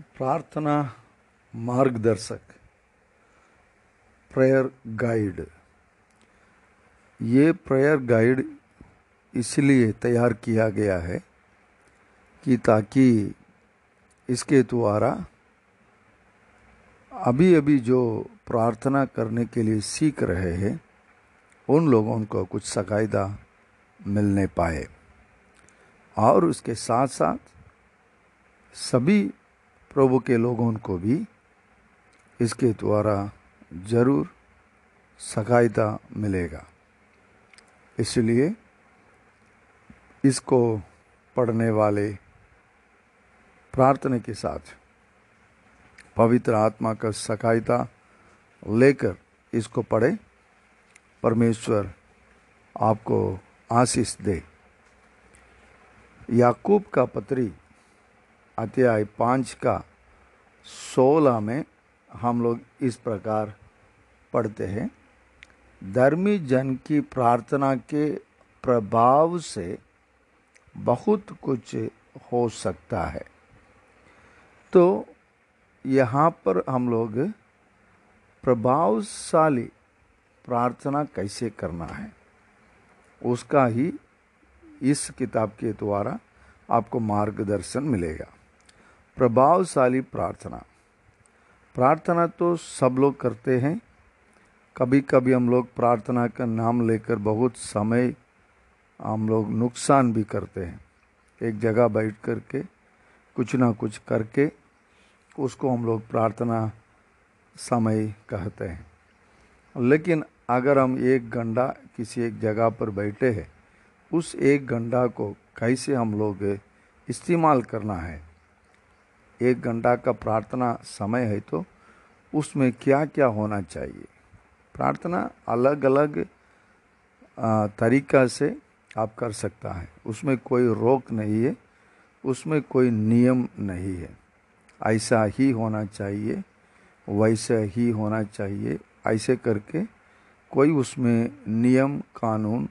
प्रार्थना मार्गदर्शक prayer guide ये प्रेयर गाइड इसलिए तैयार किया गया है कि ताकि इसके द्वारा अभी अभी जो प्रार्थना करने के लिए सीख रहे हैं, उन लोगों को कुछ सकायदा मिलने पाए। और उसके साथ साथ सभी प्रभु के लोगों को भी इसके द्वारा ज़रूर सहायता मिलेगा। इसलिए इसको पढ़ने वाले प्रार्थना के साथ पवित्र आत्मा का सहायता लेकर इसको पढ़े, परमेश्वर आपको आशीष दे। याकूब का पत्री अध्याय पाँच का सोलह में हम लोग इस प्रकार पढ़ते हैं। धर्मी जन की प्रार्थना के प्रभाव से बहुत कुछ हो सकता है। तो यहाँ पर हम लोग प्रभावशाली प्रार्थना कैसे करना है, उसका ही इस किताब के द्वारा आपको मार्गदर्शन मिलेगा। प्रभावशाली प्रार्थना। प्रार्थना तो सब लोग करते हैं। कभी कभी हम लोग प्रार्थना का नाम लेकर बहुत समय हम लोग नुकसान भी करते हैं। एक जगह बैठ कर के कुछ ना कुछ करके, उसको हम लोग प्रार्थना समय कहते हैं। लेकिन अगर हम एक घंटा किसी एक जगह पर बैठे हैं, उस एक घंटा को कैसे हम लोग इस्तेमाल करना है? एक घंटा का प्रार्थना समय है तो उसमें क्या क्या होना चाहिए? प्रार्थना अलग अलग तरीका से आप कर सकता है। उसमें कोई रोक नहीं है, उसमें कोई नियम नहीं है। ऐसा ही होना चाहिए, वैसा ही होना चाहिए, ऐसे करके कोई उसमें नियम कानून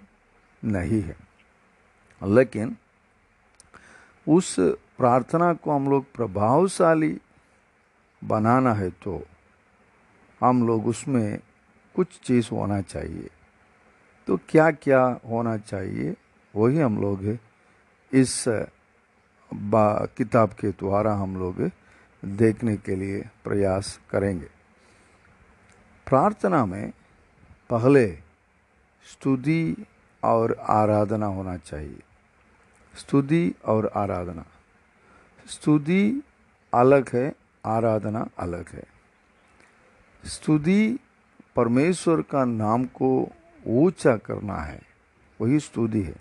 नहीं है। लेकिन उस प्रार्थना को हम लोग प्रभावशाली बनाना है तो हम लोग उसमें कुछ चीज़ होना चाहिए। तो क्या क्या होना चाहिए, वही हम लोग इस किताब के द्वारा हम लोग देखने के लिए प्रयास करेंगे। प्रार्थना में पहले स्तुति और आराधना होना चाहिए। स्तुति और आराधना। स्तुति अलग है, आराधना अलग है। स्तुति परमेश्वर का नाम को ऊँचा करना है, वही स्तुति है।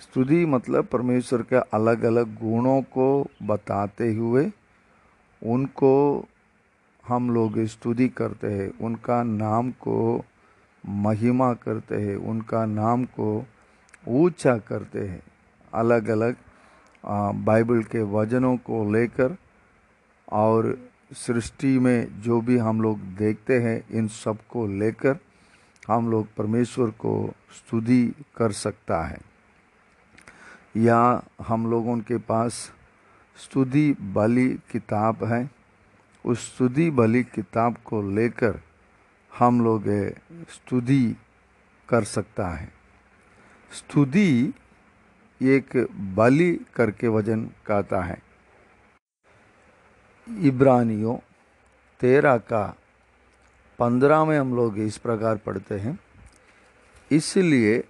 स्तुति मतलब परमेश्वर के अलग अलग गुणों को बताते हुए उनको हम लोग स्तुति करते हैं, उनका नाम को महिमा करते हैं, उनका नाम को ऊँचा करते हैं अलग अलग बाइबल के वचनों को लेकर और सृष्टि में जो भी हम लोग देखते हैं, इन सबको लेकर हम लोग परमेश्वर को स्तुति कर सकता है। या हम लोगों के पास स्तुति बलि किताब है। उस स्तुति बलि किताब को लेकर हम लोग स्तुति कर सकता है। स्तुति एक बलि करके वज़न कहता है। इब्रानियों, तेरह का पंद्रह में हम लोग इस प्रकार पढ़ते हैं। इसलिए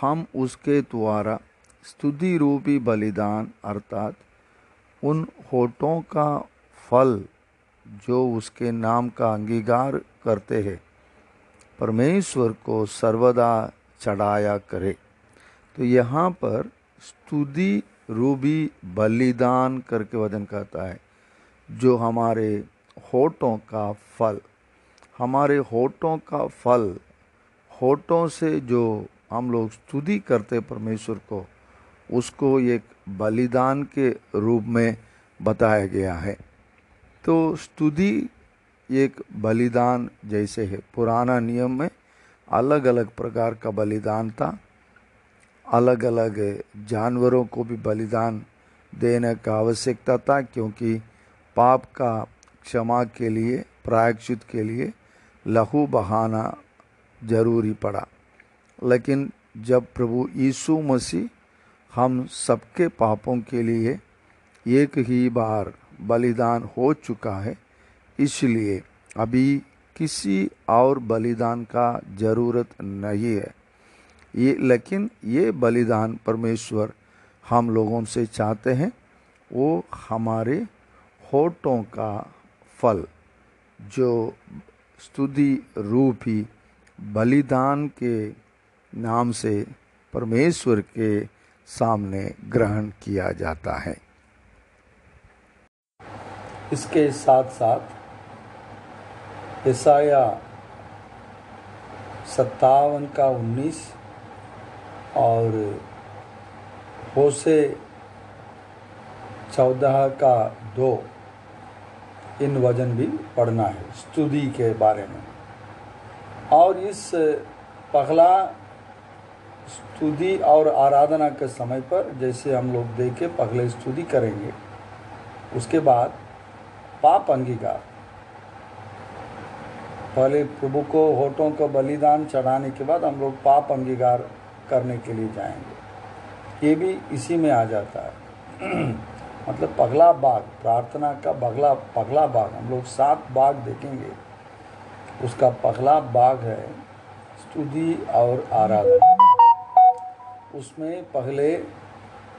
हम उसके द्वारा स्तुति रूपी बलिदान अर्थात उन होठों का फल जो उसके नाम का अंगीकार करते हैं, परमेश्वर को सर्वदा चढ़ाया करे। तो यहाँ पर स्तुति, रूबी, बलिदान करके वज़न कहता है, जो हमारे होठों का फल, हमारे होठों का फल, होठों से जो हम लोग स्तुति करते परमेश्वर को, उसको एक बलिदान के रूप में बताया गया है। तो स्तुति एक बलिदान जैसे है, पुराना नियम में अलग अलग प्रकार का बलिदान था। अलग अलग जानवरों को भी बलिदान देने का आवश्यकता था, क्योंकि पाप का क्षमा के लिए, प्रायश्चित के लिए लहू बहाना ज़रूरी पड़ा। लेकिन जब प्रभु यीशु मसीह हम सबके पापों के लिए एक ही बार बलिदान हो चुका है, इसलिए अभी किसी और बलिदान का ज़रूरत नहीं है। ये, लेकिन ये बलिदान परमेश्वर हम लोगों से चाहते हैं, वो हमारे होठों का फल, जो स्तुति रूपी बलिदान के नाम से परमेश्वर के सामने ग्रहण किया जाता है। इसके साथ साथ ईसाया सत्तावन का उन्नीस और होसे चौदह का दो, इन वज़न भी पढ़ना है, स्तुति के बारे में। और इस पगला स्तुति और आराधना के समय पर, जैसे हम लोग देखे, पगले स्तुति करेंगे। उसके बाद पाप अंगीकार। पहले प्रभु को होठों का बलिदान चढ़ाने के बाद हम लोग पाप अंगीकार करने के लिए जाएँगे। ये भी इसी में आ जाता है। मतलब पगला बाग, प्रार्थना का बगला पगला बाग, हम लोग सात बाग देखेंगे। उसका पगला बाग है स्तुति और आराधना। उसमें पहले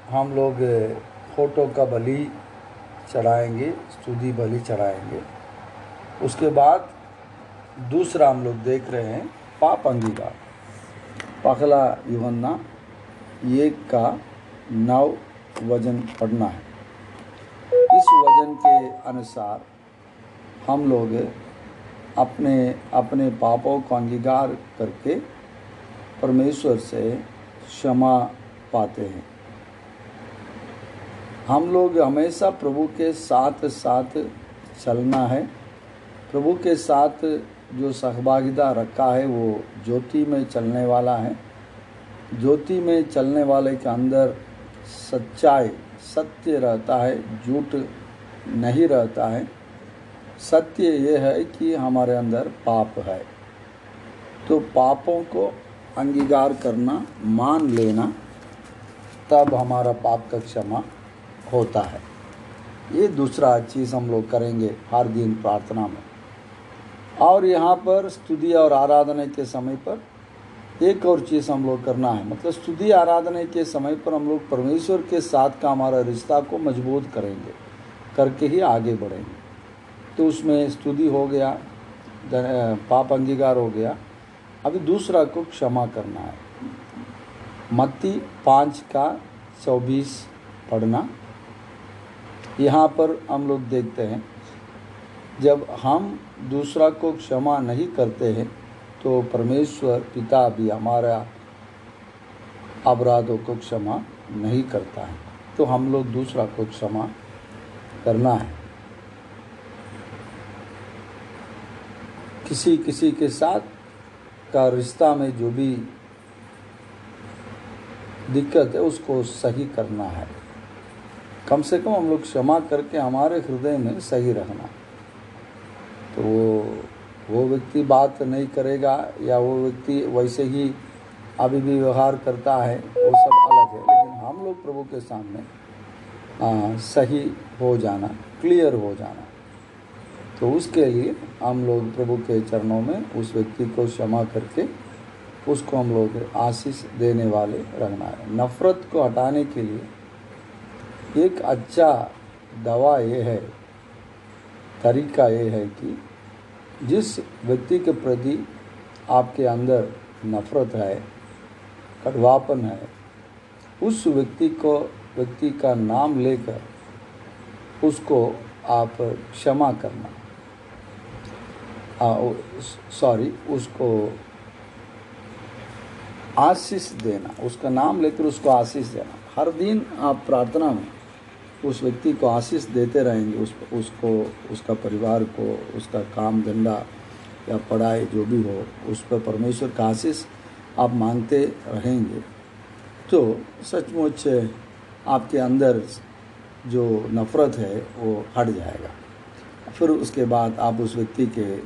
हम लोग, फ़ोटो का बलि चढ़ाएँगे, स्तुति बलि चढ़ाएँगे। उसके बाद दूसरा हम लोग देख रहे हैं पाप अंगीकार पहला युवन्ना एक का नव वज़न पढ़ना है। इस वज़न के अनुसार हम लोग अपने अपने पापों को अंगीकार करके परमेश्वर से क्षमा पाते हैं। हम लोग हमेशा प्रभु के साथ साथ चलना है। प्रभु के साथ जो सहभागिता रखा है, वो ज्योति में चलने वाला है। ज्योति में चलने वाले के अंदर सच्चाई, सत्य रहता है, झूठ नहीं रहता है। सत्य ये है कि हमारे अंदर पाप है। तो पापों को अंगीकार करना, मान लेना, तब हमारा पाप का क्षमा होता है। ये दूसरा चीज़ हम लोग करेंगे हर दिन प्रार्थना में। और यहाँ पर स्तुति और आराधना के समय पर एक और चीज़ हम लोग करना है। मतलब स्तुति, आराधना के समय पर हम लोग परमेश्वर के साथ का हमारा रिश्ता को मज़बूत करेंगे, करके ही आगे बढ़ेंगे। तो उसमें स्तुति हो गया पाप अंगीकार हो गया। अभी दूसरा को क्षमा करना है। मत्ती पाँच का चौबीस पढ़ना। यहाँ पर हम लोग देखते हैं। जब हम दूसरा को क्षमा नहीं करते हैं तो परमेश्वर पिता भी हमारा अपराधों को क्षमा नहीं करता है। तो हम लोग दूसरा को क्षमा करना है। किसी किसी के साथ का रिश्ता में जो भी दिक्कत है, उसको सही करना है। कम से कम हम लोग क्षमा करके हमारे हृदय में सही रहना। तो वो वो व्यक्ति बात नहीं करेगा या वो व्यक्ति वैसे ही अभी भी व्यवहार करता है वो सब अलग है। लेकिन हम लोग प्रभु के सामने आ, सही हो जाना क्लियर हो जाना। तो उसके लिए हम लोग प्रभु के चरणों में उस व्यक्ति को क्षमा करके उसको हम लोग आशीष देने वाले रखना है। नफ़रत को हटाने के लिए एक अच्छा दवा ये है तरीका ये है कि जिस व्यक्ति के प्रति आपके अंदर नफ़रत है, कड़वापन है, उस व्यक्ति को, व्यक्ति का नाम लेकर उसको आप क्षमा करना। सॉरी, उसको आशीष देना, उसका नाम लेकर उसको आशीष देना। हर दिन आप प्रार्थना में उस व्यक्ति को आशीष देते रहेंगे, उस, उसको, उसका परिवार को, उसका काम धंधा या पढ़ाई जो भी हो, उस पर परमेश्वर का आशीष आप मांगते रहेंगे। तो सचमुच आपके अंदर जो नफ़रत है, वो हट जाएगा। फिर उसके बाद आप उस व्यक्ति के,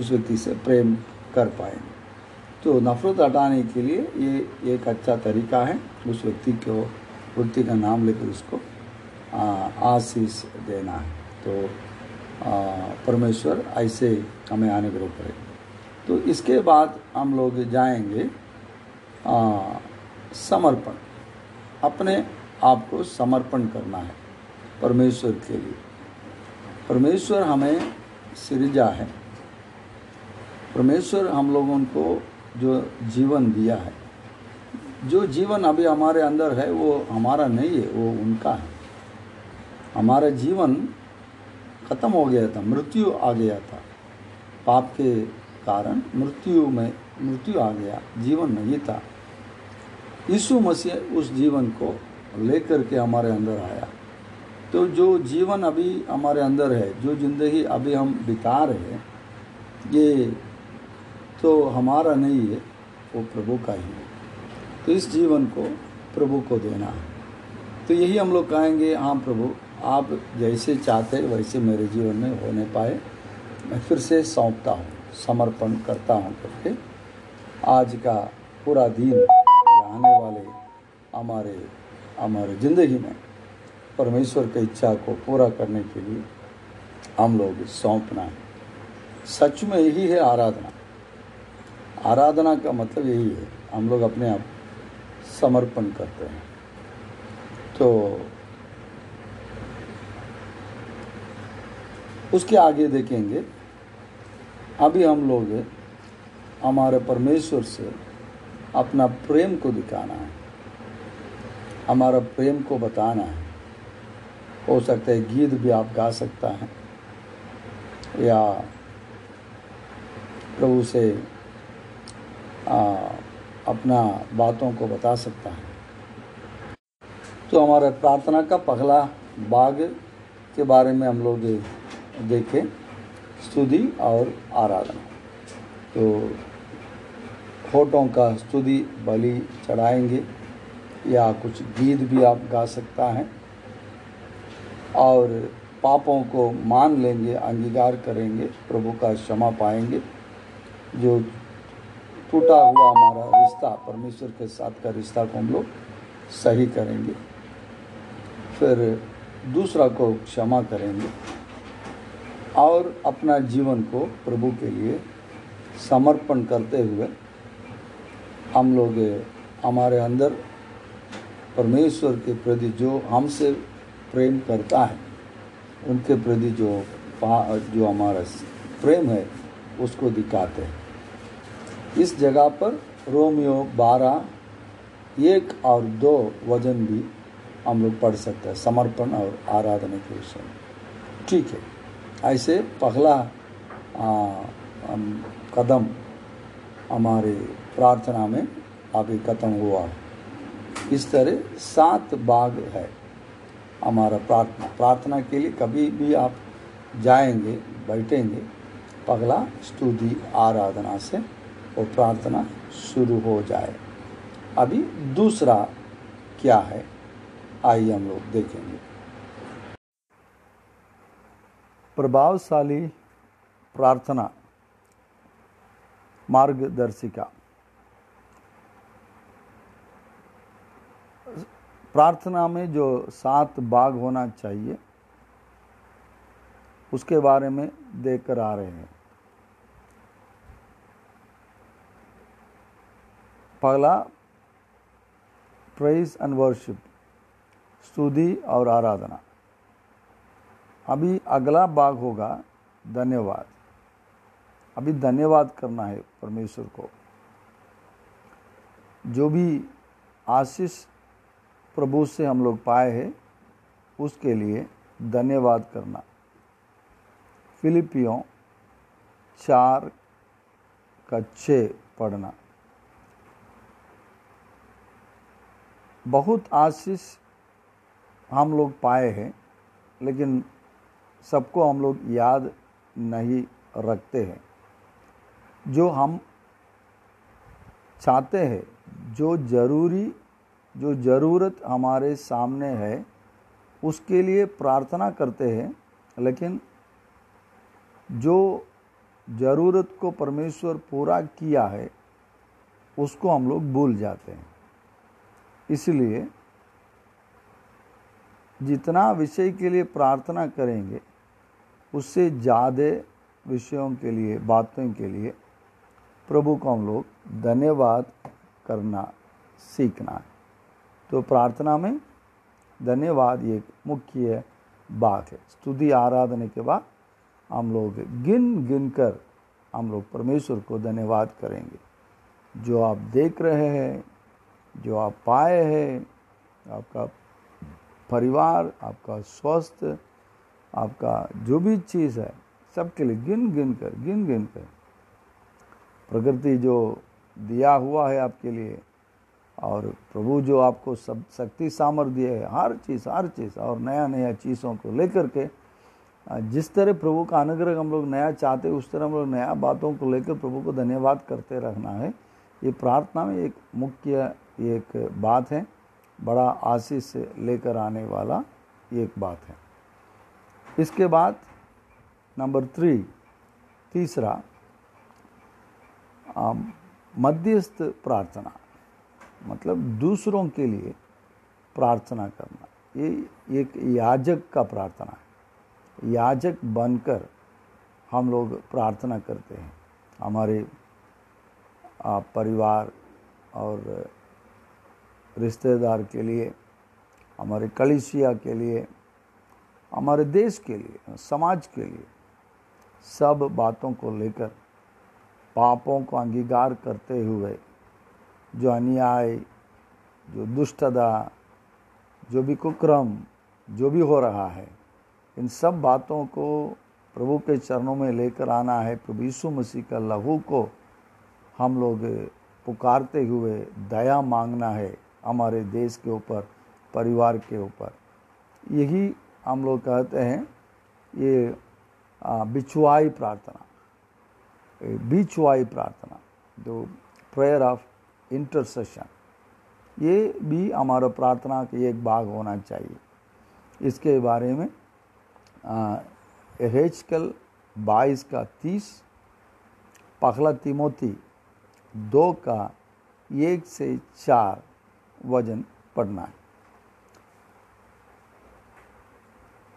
उस व्यक्ति से प्रेम कर पाएँगे। तो नफरत हटाने के लिए ये, एक अच्छा तरीका है उस व्यक्ति को, व्यक्ति का नाम लेकर उसको आशीष देना है। तो परमेश्वर ऐसे हमें आने अनुग्रह करे। तो इसके बाद हम लोग जाएँगे आ, समर्पण। अपने आप को समर्पण करना है परमेश्वर के लिए। परमेश्वर हमें सृजा है। परमेश्वर हम लोगों को जो जीवन दिया है जो जीवन अभी हमारे अंदर है वो हमारा नहीं है वो उनका है। हमारा जीवन खत्म हो गया था, मृत्यु आ गया था। पाप के कारण मृत्यु में, मृत्यु आ गया, जीवन नहीं था। यीशु मसीह उस जीवन को लेकर के हमारे अंदर आया। तो जो जीवन अभी हमारे अंदर है, जो ज़िंदगी अभी हम बिता रहे हैं, ये तो हमारा नहीं है, वो प्रभु का ही है। तो इस जीवन को प्रभु को देना है। तो यही हम लोग कहेंगे हाँ प्रभु आप जैसे चाहते वैसे मेरे जीवन में होने पाए। मैं फिर से सौंपता हूँ, समर्पण करता हूँ करके। आज का पूरा दिन आने वाले हमारे हमारे ज़िंदगी में परमेश्वर की इच्छा को पूरा करने के लिए हम लोग सौंपना है। सच में यही है आराधना। आराधना का मतलब यही है, हम लोग अपने आप समर्पण करते हैं। तो उसके आगे देखेंगे अभी हम लोग हमारे परमेश्वर से अपना प्रेम को दिखाना है। हमारा प्रेम को बताना है। हो सकता है गीत भी आप गा सकता है या प्रभु से आ, अपना बातों को बता सकता है। तो हमारा प्रार्थना का पहला बाग के बारे में हम लोग देखें, स्तुति और आराधना। तो होठों का स्तुति, बलि चढ़ाएँगे, या कुछ गीत भी आप गा सकता है। और पापों को मान लेंगे, अंगीकार करेंगे, प्रभु का क्षमा पाएँगे। जो टूटा हुआ हमारा रिश्ता, परमेश्वर के साथ का रिश्ता को हम लोग सही करेंगे। फिर दूसरा को क्षमा करेंगे। और अपना जीवन को प्रभु के लिए समर्पण करते हुए हम लोग हमारे अंदर परमेश्वर के प्रति जो हमसे प्रेम करता है, उनके प्रति जो जो हमारा प्रेम है, उसको दिखाते हैं। इस जगह पर रोमियो बारह, एक और दो वज़न भी हम लोग पढ़ सकते हैं, समर्पण और आराधना के विषय ठीक है। ऐसे पहला कदम हमारे प्रार्थना में अभी खत्म हुआ। इस तरह सात बाग है हमारा प्रार्थना। प्रार्थना के लिए कभी भी आप जाएँगे, बैठेंगे, पगला स्तुति आराधना से वो प्रार्थना शुरू हो जाए। अभी दूसरा क्या है, आइए हम लोग देखेंगे। प्रभावशाली प्रार्थना मार्गदर्शिका। प्रार्थना में जो सात भाग होना चाहिए, उसके बारे में देख कर आ रहे हैं। पहला प्रेज एंड वर्शिप स्तुति और आराधना। अभी अगला बाग होगा धन्यवाद। अभी धन्यवाद करना है परमेश्वर को। जो भी आशीष प्रभु से हम लोग पाए हैं, उसके लिए धन्यवाद करना। फिलिपियों चार का छ पढ़ना। बहुत आशीष हम लोग पाए हैं, लेकिन सबको हम लोग याद नहीं रखते हैं। जो हम चाहते हैं, जो ज़रूरी, जो ज़रूरत हमारे सामने है, उसके लिए प्रार्थना करते हैं, लेकिन जो ज़रूरत को परमेश्वर पूरा किया है, उसको हम लोग भूल जाते हैं। इसलिए जितना विषय के लिए प्रार्थना करेंगे उससे ज़्यादा विषयों के लिए, बातों के लिए प्रभु को हम लोग धन्यवाद करना सीखना है। तो प्रार्थना में धन्यवाद एक मुख्य बात है। स्तुति आराधना के बाद हम लोग गिन गिन कर हम लोग परमेश्वर को धन्यवाद करेंगे। जो आप देख रहे हैं, जो आप पाए हैं, आपका परिवार, आपका स्वास्थ्य आपका जो भी चीज़ है, सबके लिए गिन गिन कर गिन गिन कर। प्रकृति जो दिया हुआ है आपके लिए, और प्रभु जो आपको सब शक्ति सामर्थ्य है, हर चीज़ हर चीज़, और नया नया चीज़ों को लेकर के जिस तरह प्रभु का अनुग्रह हम लोग नया चाहते उस तरह हम लोग नया बातों को लेकर प्रभु को धन्यवाद करते रहना है। ये प्रार्थना में एक मुख्य एक बात है, बड़ा आशीष से लेकर आने वाला एक बात है। इसके बाद नंबर थ्री, तीसरा मध्यस्थ प्रार्थना मतलब दूसरों के लिए प्रार्थना करना। ये एक याजक का प्रार्थना है। याजक बनकर हम लोग प्रार्थना करते हैं। हमारे परिवार और रिश्तेदार के लिए, हमारे कलिसिया के लिए हमारे देश के लिए, समाज के लिए, सब बातों को लेकर, पापों को अंगीकार करते हुए, जो अन्याय, जो दुष्टता, जो भी कुक्रम, जो भी हो रहा है, इन सब बातों को प्रभु के चरणों में लेकर आना है। प्रभु यीशु मसीह का लहू को हम लोग पुकारते हुए दया मांगना है हमारे देश के ऊपर, परिवार के ऊपर। यही हम लोग कहते हैं, ये बिछुआई प्रार्थना। बिछुआई प्रार्थना जो प्रेयर ऑफ़ इंटरसेशन ये भी हमारा प्रार्थना का एक भाग होना चाहिए। इसके बारे में हेचकल बाईस का तीस पखला तिमोती दो का एक से चार वज़न पढ़ना है।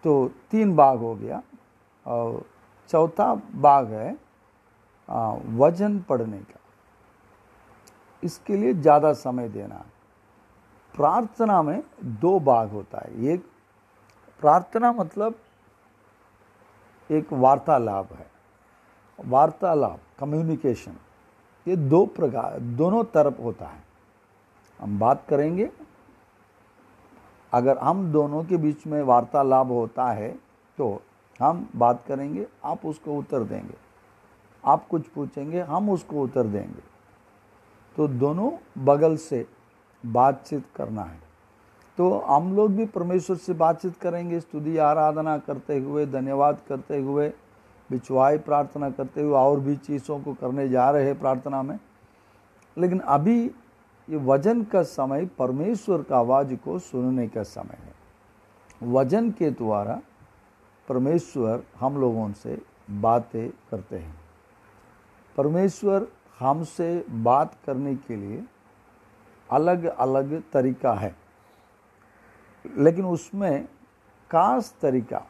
तो तीन भाग हो गया और चौथा भाग है वज़न पढ़ने का। इसके लिए ज़्यादा समय देना। प्रार्थना में दो भाग होता है। एक प्रार्थना मतलब एक वार्तालाप है। वार्तालाप कम्युनिकेशन ये दो प्रकार, दोनों तरफ़ होता है। हम बात करेंगे अगर हम दोनों के बीच में वार्तालाप होता है तो हम बात करेंगे, आप उसको उत्तर देंगे। आप कुछ पूछेंगे, हम उसको उत्तर देंगे। तो दोनों बगल से बातचीत करना है। तो हम लोग भी परमेश्वर से बातचीत करेंगे, स्तुति, आराधना करते हुए, धन्यवाद करते हुए बिछवाई प्रार्थना करते हुए, और भी चीज़ों को करने जा रहे हैं प्रार्थना में। लेकिन अभी ये वज़न का समय परमेश्वर का आवाज़ को सुनने का समय है। वज़न के द्वारा परमेश्वर हम लोगों से बातें करते हैं। परमेश्वर हमसे बात करने के लिए अलग अलग तरीका है। लेकिन उसमें खास तरीका,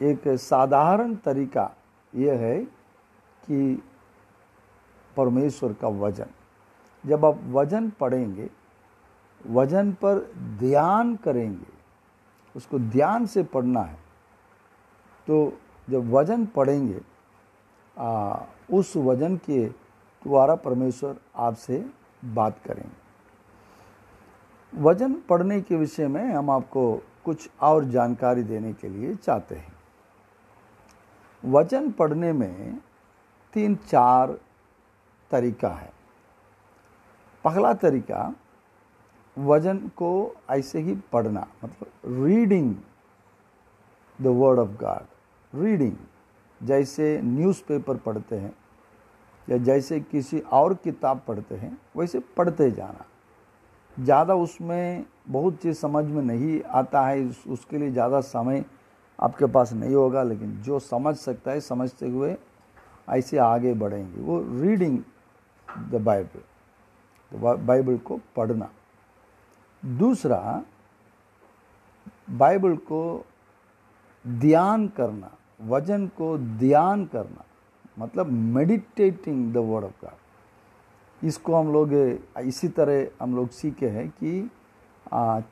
एक साधारण तरीका यह है कि परमेश्वर का वज़न जब आप वज़न पढ़ेंगे वज़न पर ध्यान करेंगे उसको ध्यान से पढ़ना है तो जब वज़न पढ़ेंगे आ, उस वज़न के द्वारा परमेश्वर आपसे बात करेंगे। वज़न पढ़ने के विषय में हम आपको कुछ और जानकारी देने के लिए चाहते हैं। वज़न पढ़ने में तीन चार तरीका है। पहला तरीका वज़न को ऐसे ही पढ़ना मतलब reading the word of God reading जैसे न्यूज़पेपर पढ़ते हैं या जैसे किसी और किताब पढ़ते हैं वैसे पढ़ते जाना। ज़्यादा उसमें बहुत चीज़ समझ में नहीं आता है उस, उसके लिए ज़्यादा समय आपके पास नहीं होगा लेकिन जो समझ सकता है समझते हुए ऐसे आगे बढ़ेंगे। वो रीडिंग द बाइबल बाइबल को पढ़ना। दूसरा बाइबल को ध्यान करना वज़न को ध्यान करना मतलब meditating the word of God इसको हम लोग, इसी तरह हम लोग सीखे हैं कि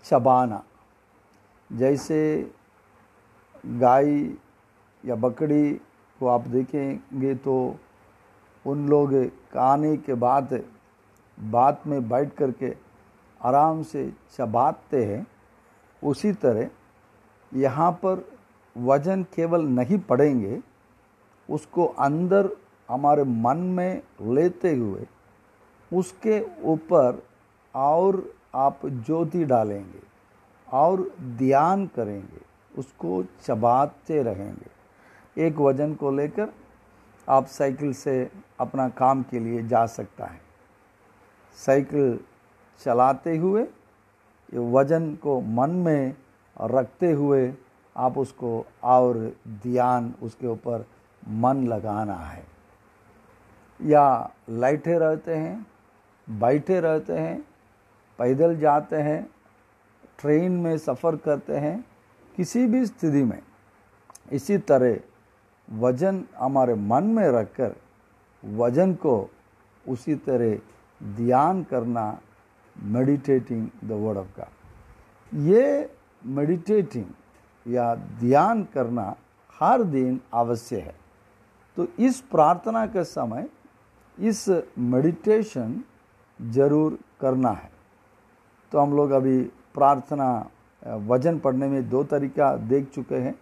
चबाना। जैसे गाय या बकरी को आप देखेंगे तो उन लोग खाने के बाद बात में बैठ करके आराम से चबाते हैं, उसी तरह यहाँ पर वज़न केवल नहीं पड़ेंगे, उसको अंदर हमारे मन में लेते हुए उसके ऊपर और आप ज्योति डालेंगे, और ध्यान करेंगे, उसको चबाते रहेंगे। एक वज़न को लेकर आप साइकिल से अपना काम के लिए जा सकता है। साइकिल चलाते हुए वज़न को मन में रखते हुए आप उसको और ध्यान उसके ऊपर मन लगाना है। या लाइटे रहते हैं, बैठे रहते हैं, पैदल जाते हैं, ट्रेन में सफ़र करते हैं, किसी भी स्थिति में, इसी तरह वज़न हमारे मन में रखकर, वज़न को उसी तरह ध्यान करना meditating the word of God ये मेडिटेटिंग या ध्यान करना हर दिन अवश्य है। तो इस प्रार्थना के समय इस मेडिटेशन ज़रूर करना है। तो हम लोग अभी प्रार्थना, वज़न पढ़ने में दो तरीका देख चुके हैं।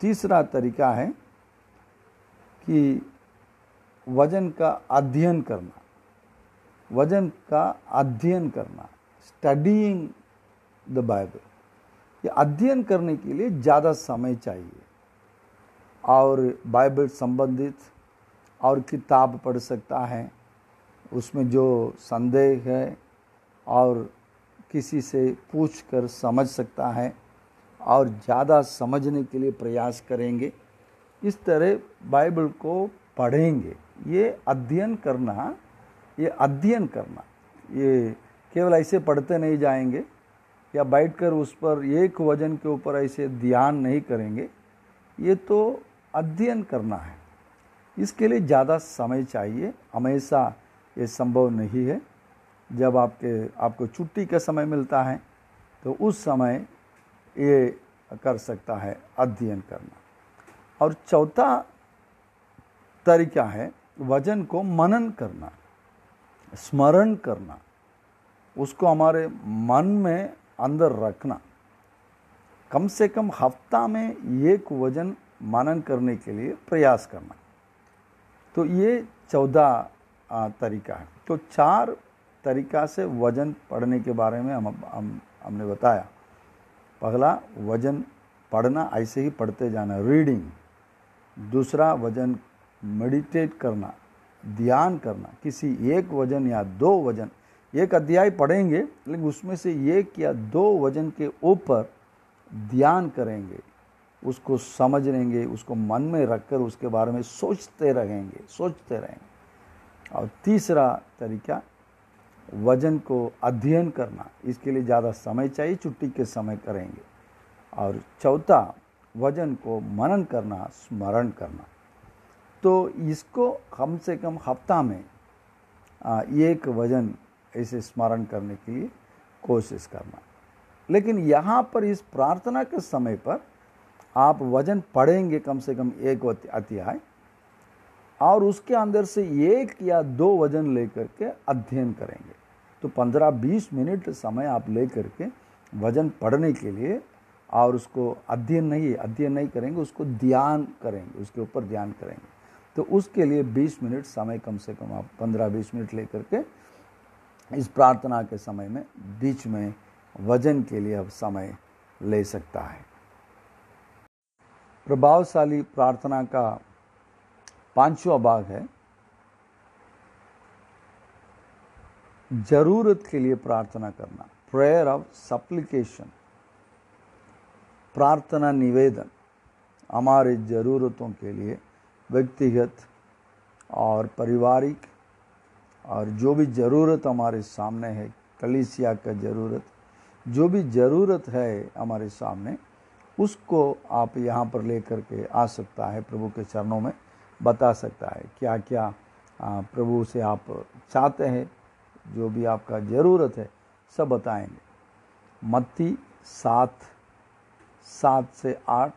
तीसरा तरीका है कि वज़न का अध्ययन करना। वज़न का अध्ययन करना स्टडीइंग द बाइबल ये अध्ययन करने के लिए ज़्यादा समय चाहिए। और बाइबल संबंधित और किताब पढ़ सकता है, उसमें जो संदेह है और किसी से पूछ कर समझ सकता है और ज़्यादा समझने के लिए प्रयास करेंगे, इस तरह बाइबल को पढ़ेंगे। ये अध्ययन करना ये अध्ययन करना। ये केवल ऐसे पढ़ते नहीं जाएँगे या बैठकर उस पर एक वज़न के ऊपर ऐसे ध्यान नहीं करेंगे, ये तो अध्ययन करना है। इसके लिए ज़्यादा समय चाहिए। हमेशा ये संभव नहीं है। जब आपके, आपको छुट्टी का समय मिलता है तो उस समय ये कर सकता है अध्ययन करना। और चौथा तरीका है, वज़न को मनन करना। स्मरण करना, उसको हमारे मन में अंदर रखना। कम से कम हफ़्ता में एक वज़न मनन करने के लिए प्रयास करना। तो ये चौदह तरीका है। तो चार तरीका से वज़न पढ़ने के बारे में हम हम, हमने बताया। पहला, वज़न पढ़ना, ऐसे ही पढ़ते जाना। रीडिंग। दूसरा, वज़न मेडिटेट करना। ध्यान करना, किसी एक वज़न या दो वज़न, एक अध्याय पढ़ेंगे, लेकिन उसमें से एक या दो वज़न के ऊपर ध्यान करेंगे, उसको समझ लेंगे उसको मन में रखकर उसके बारे में सोचते रहेंगे सोचते रहेंगे। और तीसरा तरीका, वज़न को अध्ययन करना, इसके लिए ज़्यादा समय चाहिए, छुट्टी के समय करेंगे। और चौथा, वज़न को मनन करना, स्मरण करना। तो इसको कम से कम हफ़्ता में एक वज़न ऐसे स्मरण करने के लिए कोशिश करना। लेकिन यहाँ पर इस प्रार्थना के समय पर आप वज़न पढ़ेंगे कम से कम एक अध्याय, और उसके अंदर से एक या दो वज़न लेकर के अध्ययन करेंगे। तो 15-20 मिनट समय आप लेकर के वज़न पढ़ने के लिए और उसको अध्ययन नहीं अध्ययन नहीं करेंगे, उसको ध्यान करेंगे, उसके ऊपर ध्यान करेंगे। तो उसके लिए 20 मिनट समय कम से कम आप 15-20 मिनट लेकर के इस प्रार्थना के समय में बीच में वज़न के लिए अब समय ले सकता है। प्रभावशाली प्रार्थना का पांचवा भाग है। ज़रूरत के लिए प्रार्थना करना प्रेयर ऑफ़ सप्लीकेशन प्रार्थना निवेदन हमारी ज़रूरतों के लिए व्यक्तिगत और पारिवारिक और जो भी ज़रूरत हमारे सामने है, कलीसिया का ज़रूरत, जो भी ज़रूरत है हमारे सामने, उसको आप यहाँ पर लेकर के आ सकता है, प्रभु के चरणों में बता सकता है। क्या क्या प्रभु से आप चाहते हैं, जो भी आपका ज़रूरत है, सब बताएँगे। मत्ती सात सात से आठ,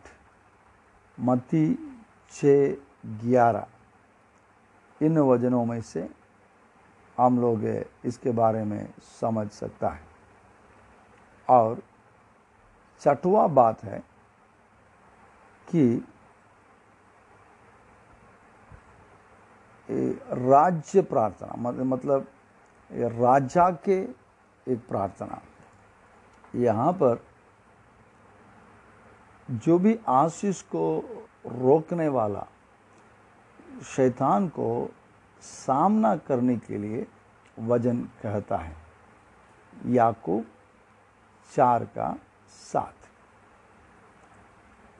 मत्ती छ ग्यारह। इन वजनों में से हम लोग इसके बारे में समझ सकता है। और छठवा बात है कि राज्य प्रार्थना मतलब राजा के एक प्रार्थना। यहाँ पर जो भी आशीष को रोकने वाला शैतान को सामना करने के लिए वज़न कहता है। याकूब चार का सात।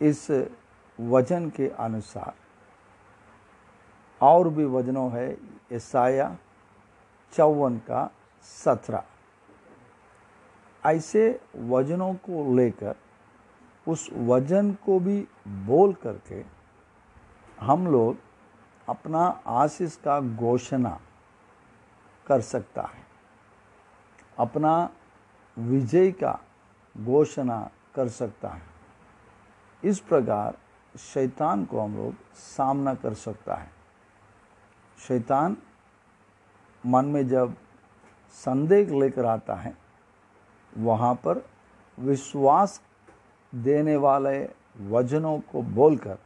इस वज़न के अनुसार और भी वजनों है ईसाया चौवन का सत्रह। ऐसे वजनों को लेकर, उस वज़न को भी बोल करके हम लोग अपना आशीष का घोषणा कर सकता है। अपना विजय का घोषणा कर सकता है। इस प्रकार शैतान को हम लोग सामना कर सकता है। शैतान मन में जब संदेह लेकर आता है, वहाँ पर विश्वास देने वाले वजनों को बोलकर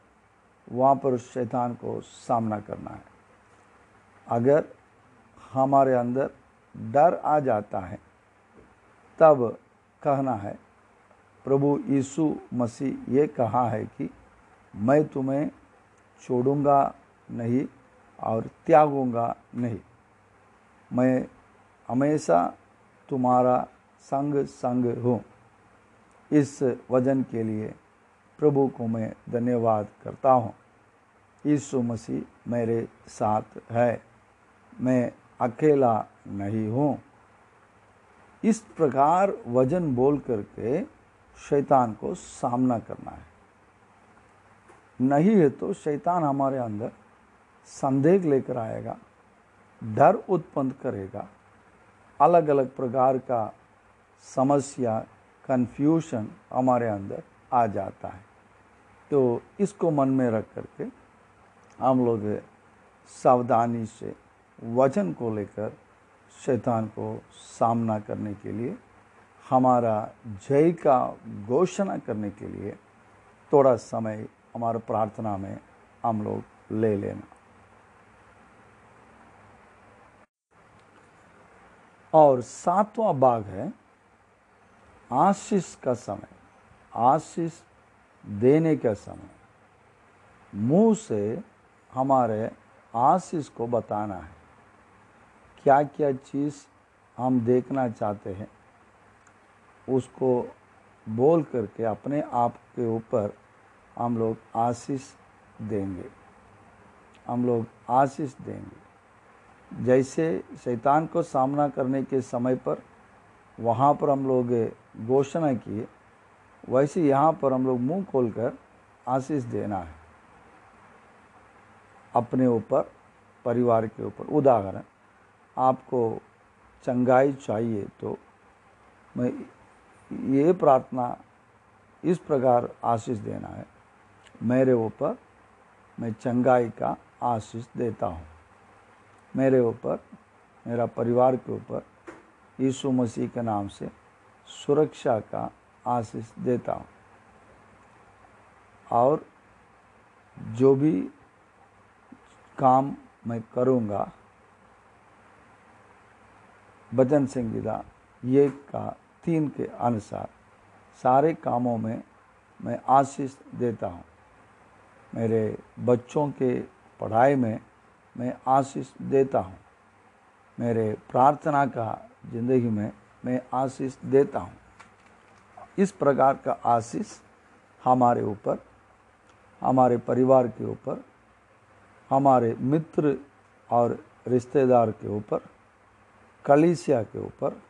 वहाँ पर उस शैतान को सामना करना है। अगर हमारे अंदर डर आ जाता है, तब कहना है, प्रभु यीशु मसीह ये कहा है कि मैं तुम्हें छोड़ूँगा नहीं और त्यागूँगा नहीं। मैं हमेशा तुम्हारा संग संग हूँ। इस वज़न के लिए प्रभु को मैं धन्यवाद करता हूँ। यीशु मसीह मेरे साथ है। मैं अकेला नहीं हूँ। इस प्रकार वज़न बोल करके शैतान को सामना करना है। नहीं है तो शैतान हमारे अंदर संदेह लेकर आएगा, डर उत्पन्न करेगा अलग अलग प्रकार का समस्या कन्फ्यूशन हमारे अंदर आ जाता है। तो इसको मन में रख करके हम लोग सावधानी से वचन को लेकर शैतान को सामना करने के लिए, हमारा जय का घोषणा करने के लिए थोड़ा समय हमारे प्रार्थना में हम लोग ले लेना। और सातवां भाग है, आशीष का समय। आशीष देने का समय। मुँह से हमारे आशीष को बताना है। क्या क्या चीज़ हम देखना चाहते हैं, उसको बोल करके अपने आप के ऊपर हम लोग आशीष देंगे। हम लोग आशीष देंगे। जैसे शैतान को सामना करने के समय पर वहाँ पर हम लोग घोषणा किए वैसे यहाँ पर हम लोग मुँह खोलकर आशीष देना है। अपने ऊपर, परिवार के ऊपर। उदाहरण, आपको चंगाई चाहिए तो मैं ये प्रार्थना इस प्रकार आशीष देना है। मेरे ऊपर मैं चंगाई का आशीष देता हूँ। मेरे ऊपर, मेरा परिवार के ऊपर यीशु मसीह के नाम से सुरक्षा का आशीष देता हूँ। और जो भी काम मैं करूँगा। भजन संगीता ये का तीन के अनुसार सारे कामों में मैं आशीष देता हूँ। मेरे बच्चों के पढ़ाई में मैं आशीष देता हूँ। मेरे प्रार्थना का ज़िंदगी में मैं आशीष देता हूँ। इस प्रकार का आशीष हमारे ऊपर, हमारे परिवार के ऊपर हमारे मित्र और रिश्तेदार के ऊपर, कलीसिया के ऊपर,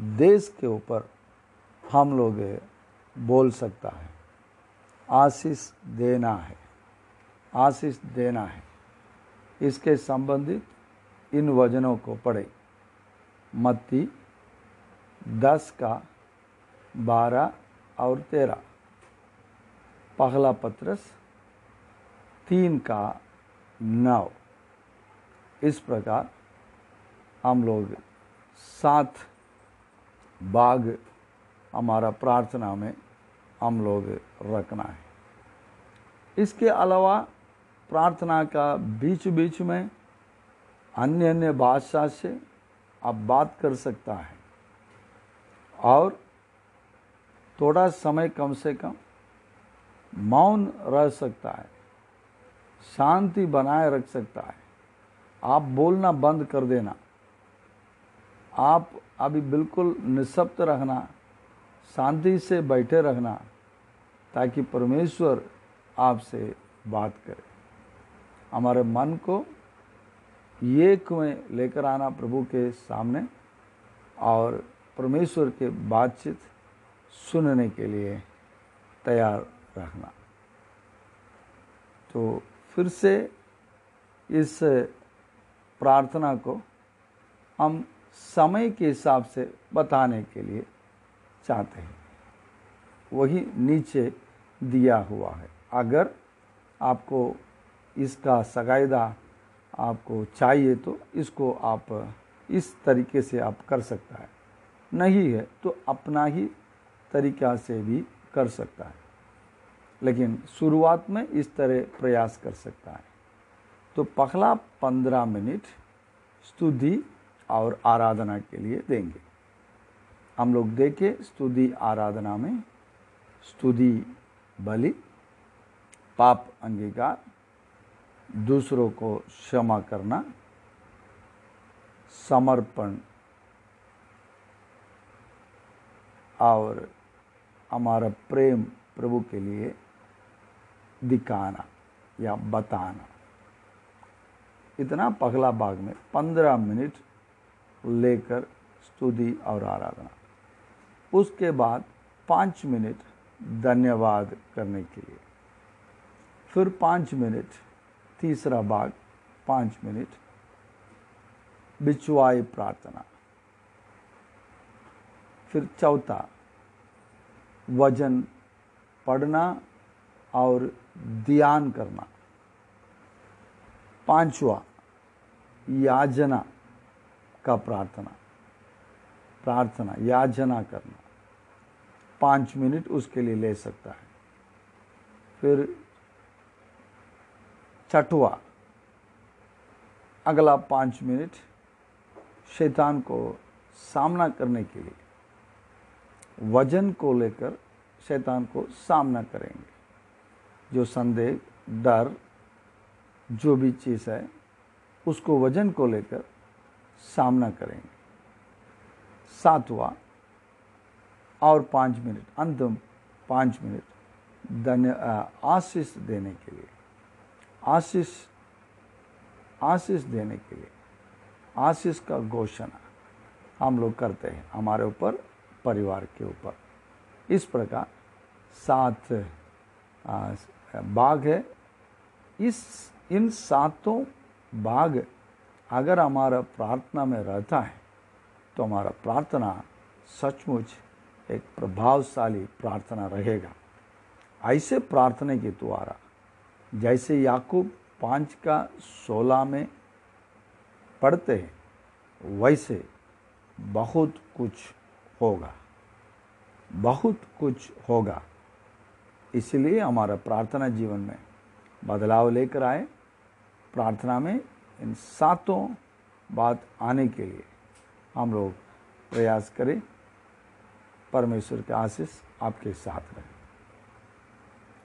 देश के ऊपर हम लोग बोल सकता है, आशीष देना है, आशीष देना है। इसके संबंधित इन वजनों को पढ़े। मत्ती दस का बारह और तेरह। पहला पत्रस तीन का नौ इस प्रकार हम लोग सात बाग हमारा प्रार्थना में हम लोग रखना है। इसके अलावा प्रार्थना का बीच बीच में अन्य अन्य भाषा से आप बात कर सकता है। और थोड़ा समय कम से कम मौन रह सकता है। शांति बनाए रख सकता है। आप बोलना बंद कर देना। आप अभी बिल्कुल निशब्द रहना, शांति से बैठे रहना, ताकि परमेश्वर आपसे बात करे। हमारे मन को ये में लेकर आना प्रभु के सामने और परमेश्वर के बातचीत सुनने के लिए तैयार रखना तो फिर से इस प्रार्थना को हम समय के हिसाब से बताने के लिए चाहते हैं। वही नीचे दिया हुआ है। अगर आपको इसका सगायदा आपको चाहिए तो इसको आप इस तरीके से आप कर सकता है। नहीं है तो अपना ही तरीका से भी कर सकता है। लेकिन शुरुआत में इस तरह प्रयास कर सकता है। तो पहला पंद्रह मिनट स्तुति और आराधना के लिए देंगे। हम लोग देखे स्तुति आराधना में स्तुति बलि, पाप अंगीकार, दूसरों को क्षमा करना, समर्पण और हमारा प्रेम प्रभु के लिए दिखाना या बताना। इतना पगला भाग में पंद्रह मिनट लेकर स्तुति और आराधना। उसके बाद पाँच मिनट धन्यवाद करने के लिए। फिर पाँच मिनट, तीसरा भाग, पाँच मिनट बिचवाई प्रार्थना। फिर चौथा, वज़न पढ़ना और ध्यान करना। पांचवा, याजना का प्रार्थना। प्रार्थना, याजना करना। पाँच मिनट उसके लिए ले सकता है। फिर छठवा, अगला पाँच मिनट शैतान को सामना करने के लिए, वज़न को लेकर शैतान को सामना करेंगे। जो संदेह, डर, जो भी चीज़ है, उसको वज़न को लेकर सामना करेंगे। सातवा और पाँच मिनट अंतिम पाँच मिनट धन्य आशीष देने के लिए। आशीष आशीष देने के लिए। आशीष का घोषणा हम लोग करते हैं हमारे ऊपर, परिवार के ऊपर। इस प्रकार सात बाघ है। इस, इन सातों बाघ अगर हमारा प्रार्थना में रहता है तो हमारा प्रार्थना सचमुच एक प्रभावशाली प्रार्थना रहेगा। ऐसे प्रार्थना के द्वारा, जैसे याकूब पाँच का सोलह में पढ़ते हैं, वैसे बहुत कुछ होगा, बहुत कुछ होगा। इसलिए हमारा प्रार्थना जीवन में बदलाव लेकर आए। प्रार्थना में इन सातों बात आने के लिए हम लोग प्रयास करें। परमेश्वर के आशीष आपके साथ रहे।